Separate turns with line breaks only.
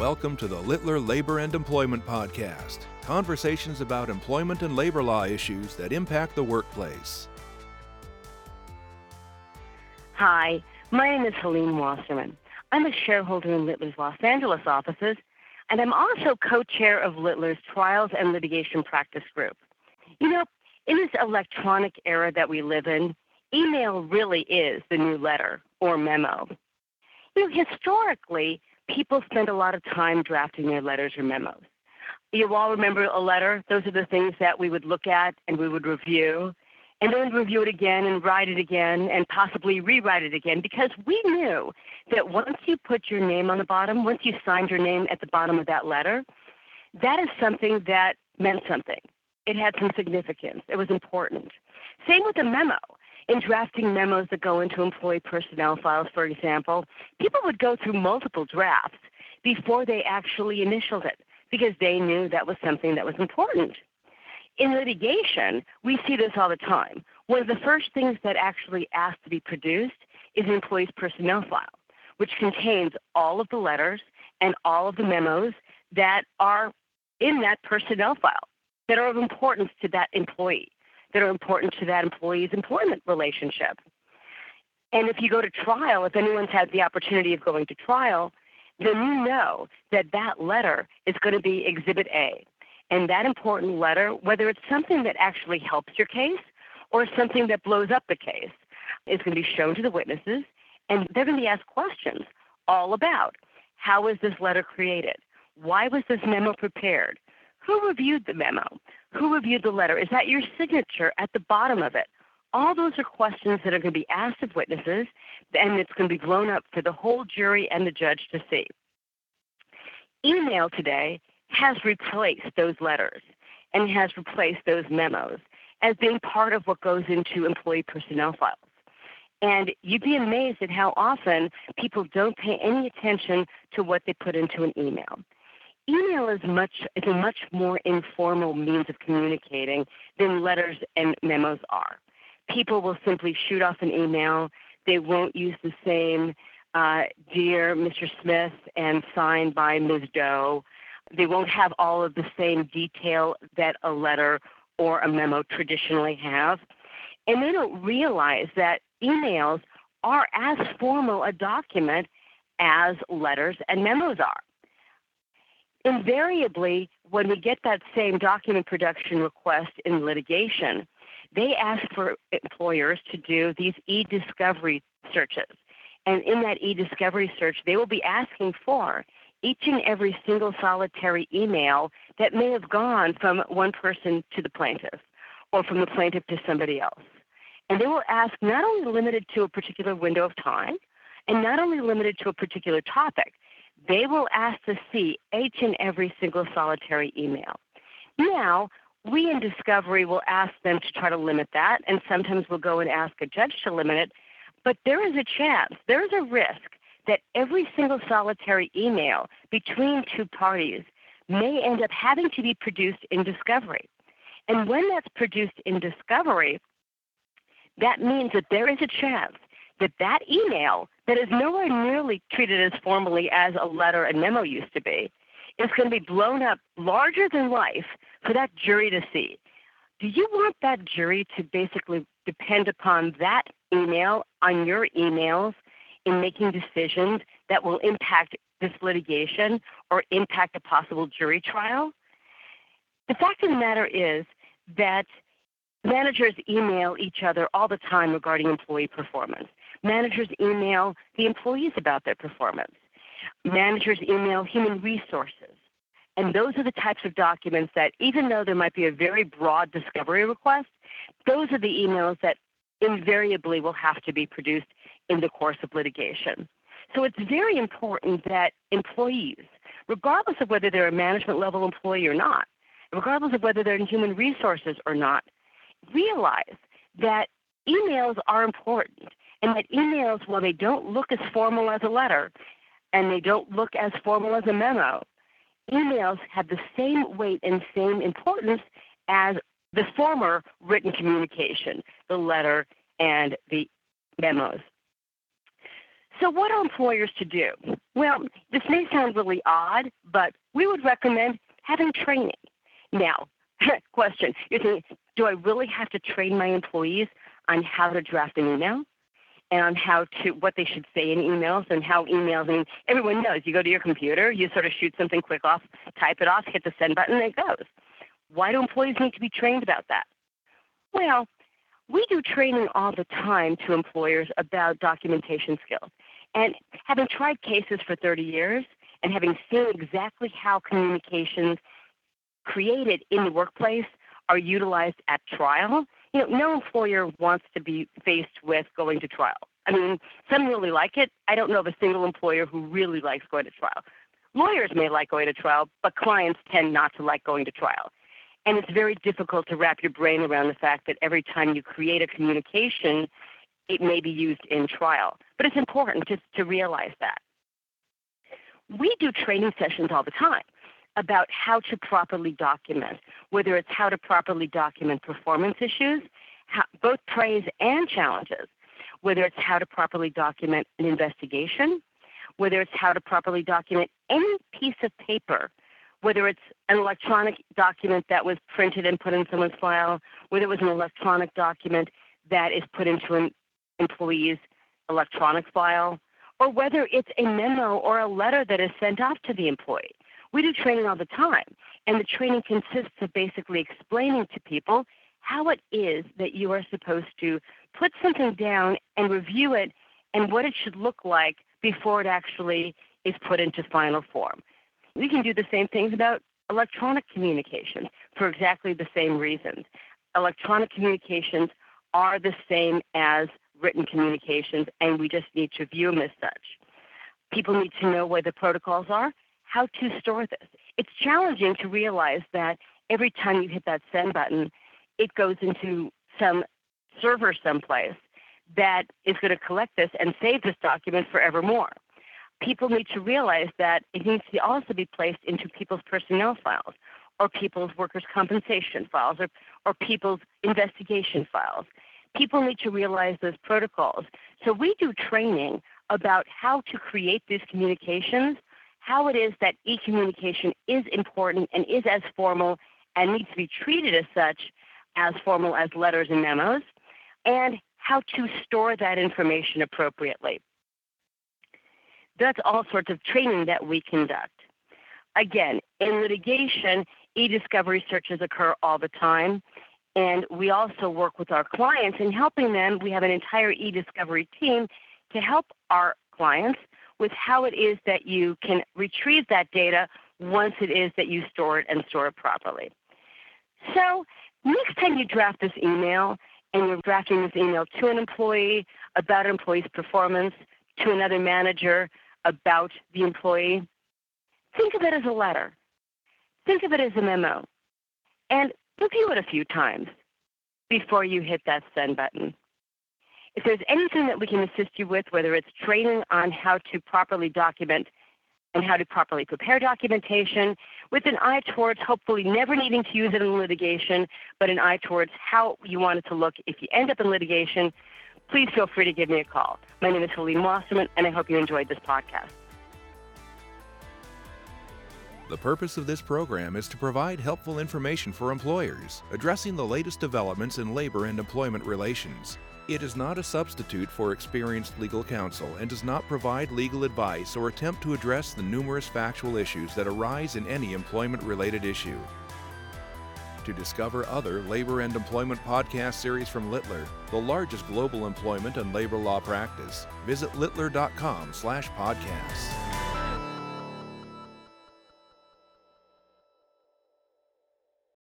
Welcome to the Littler Labor and Employment Podcast conversations about employment and labor law issues that impact the workplace.
Hi, my name is Helene Wasserman. I'm a shareholder in Littler's Los Angeles offices, and I'm also co chair of Littler's Trials and Litigation Practice Group. You know, in this electronic era that we live in, email really is the new letter or memo. You know, historically, people spend a lot of time drafting their letters or memos. You all remember a letter? Those are the things that we would look at and we would review, and then review it again and write it again and possibly rewrite it again because we knew that once you put your name on the bottom, once you signed your name at the bottom of that letter, that is something that meant something. It had some significance. It was important. Same with a memo in drafting memos that go into employee personnel files, for example, people would go through multiple drafts before they actually initialed it because they knew that was something that was important. In litigation, we see this all the time. One of the first things that actually asks to be produced is an employee's personnel file, which contains all of the letters and all of the memos that are in that personnel file that are of importance to that employee that are important to that employee's employment relationship. And if you go to trial, if anyone's had the opportunity of going to trial, then you know that that letter is going to be Exhibit A. And that important letter, whether it's something that actually helps your case or something that blows up the case, is going to be shown to the witnesses, and they're going to be asked questions all about how was this letter created? Why was this memo prepared? Who reviewed the memo? Who reviewed the letter? Is that your signature at the bottom of it? All those are questions that are going to be asked of witnesses, and it's going to be blown up for the whole jury and the judge to see. Email today has replaced those letters and has replaced those memos as being part of what goes into employee personnel files. And you'd be amazed at how often people don't pay any attention to what they put into an email email is much a much more informal means of communicating than letters and memos are. People will simply shoot off an email. They won't use the same uh, "Dear Mr. Smith" and signed by Ms. Doe. They won't have all of the same detail that a letter or a memo traditionally have, and they don't realize that emails are as formal a document as letters and memos are invariably, when we get that same document production request in litigation, they ask for employers to do these e-discovery searches. And in that e-discovery search, they will be asking for each and every single solitary email that may have gone from one person to the plaintiff or from the plaintiff to somebody else. And they will ask not only limited to a particular window of time and not only limited to a particular topic, they will ask to see each and every single solitary email. Now, we in Discovery will ask them to try to limit that, and sometimes we'll go and ask a judge to limit it. But there is a chance, there is a risk that every single solitary email between two parties may end up having to be produced in Discovery. And when that's produced in Discovery, that means that there is a chance that that email that is nowhere nearly treated as formally as a letter and memo used to be is going to be blown up larger than life for that jury to see. Do you want that jury to basically depend upon that email on your emails in making decisions that will impact this litigation or impact a possible jury trial? The fact of the matter is that managers email each other all the time regarding employee performance. Managers email the employees about their performance. Managers email human resources. And those are the types of documents that, even though there might be a very broad discovery request, those are the emails that invariably will have to be produced in the course of litigation. So it's very important that employees, regardless of whether they're a management level employee or not, regardless of whether they're in human resources or not, realize that emails are important and that emails, while they don't look as formal as a letter and they don't look as formal as a memo, emails have the same weight and same importance as the former written communication, the letter and the memos. So, what are employers to do? Well, this may sound really odd, but we would recommend having training. Now, question, you're do I really have to train my employees on how to draft an email? And on how to what they should say in emails and how emails I mean everyone knows you go to your computer, you sort of shoot something quick off, type it off, hit the send button, and it goes. Why do employees need to be trained about that? Well, we do training all the time to employers about documentation skills. And having tried cases for 30 years and having seen exactly how communications created in the workplace are utilized at trial, you know, no employer wants to be faced with going to trial. I mean, some really like it. I don't know of a single employer who really likes going to trial. Lawyers may like going to trial, but clients tend not to like going to trial. And it's very difficult to wrap your brain around the fact that every time you create a communication, it may be used in trial. But it's important just to realize that. We do training sessions all the time about how to properly document, whether it's how to properly document performance issues, how, both praise and challenges, whether it's how to properly document an investigation, whether it's how to properly document any piece of paper whether it's an electronic document that was printed and put in someone's file, whether it was an electronic document that is put into an employee's electronic file, or whether it's a memo or a letter that is sent off to the employee. We do training all the time, and the training consists of basically explaining to people how it is that you are supposed to put something down and review it and what it should look like before it actually is put into final form. We can do the same things about electronic communications for exactly the same reasons. Electronic communications are the same as written communications, and we just need to view them as such. People need to know where the protocols are, how to store this. It's challenging to realize that every time you hit that send button, it goes into some server someplace that is going to collect this and save this document forevermore people need to realize that it needs to also be placed into people's personnel files or people's workers' compensation files or, or people's investigation files. People need to realize those protocols. So we do training about how to create these communications, how it is that e-communication is important and is as formal and needs to be treated as such as formal as letters and memos, and how to store that information appropriately. That's all sorts of training that we conduct. Again, in litigation, e-discovery searches occur all the time. And we also work with our clients in helping them. We have an entire e-discovery team to help our clients with how it is that you can retrieve that data once it is that you store it and store it properly. So next time you draft this email and you're drafting this email to an employee about an employee's performance, to another manager, about the employee, think of it as a letter. Think of it as a memo. And review it a few times before you hit that send button. If there's anything that we can assist you with, whether it's training on how to properly document and how to properly prepare documentation, with an eye towards hopefully never needing to use it in litigation, but an eye towards how you want it to look if you end up in litigation, please feel free to give me a call. My name is Helene Wasserman, and I hope you enjoyed this podcast.
The purpose of this program is to provide helpful information for employers, addressing the latest developments in labor and employment relations. It is not a substitute for experienced legal counsel and does not provide legal advice or attempt to address the numerous factual issues that arise in any employment related issue. To discover other labor and employment podcast series from Littler, the largest global employment and labor law practice, visit littler.com/podcasts.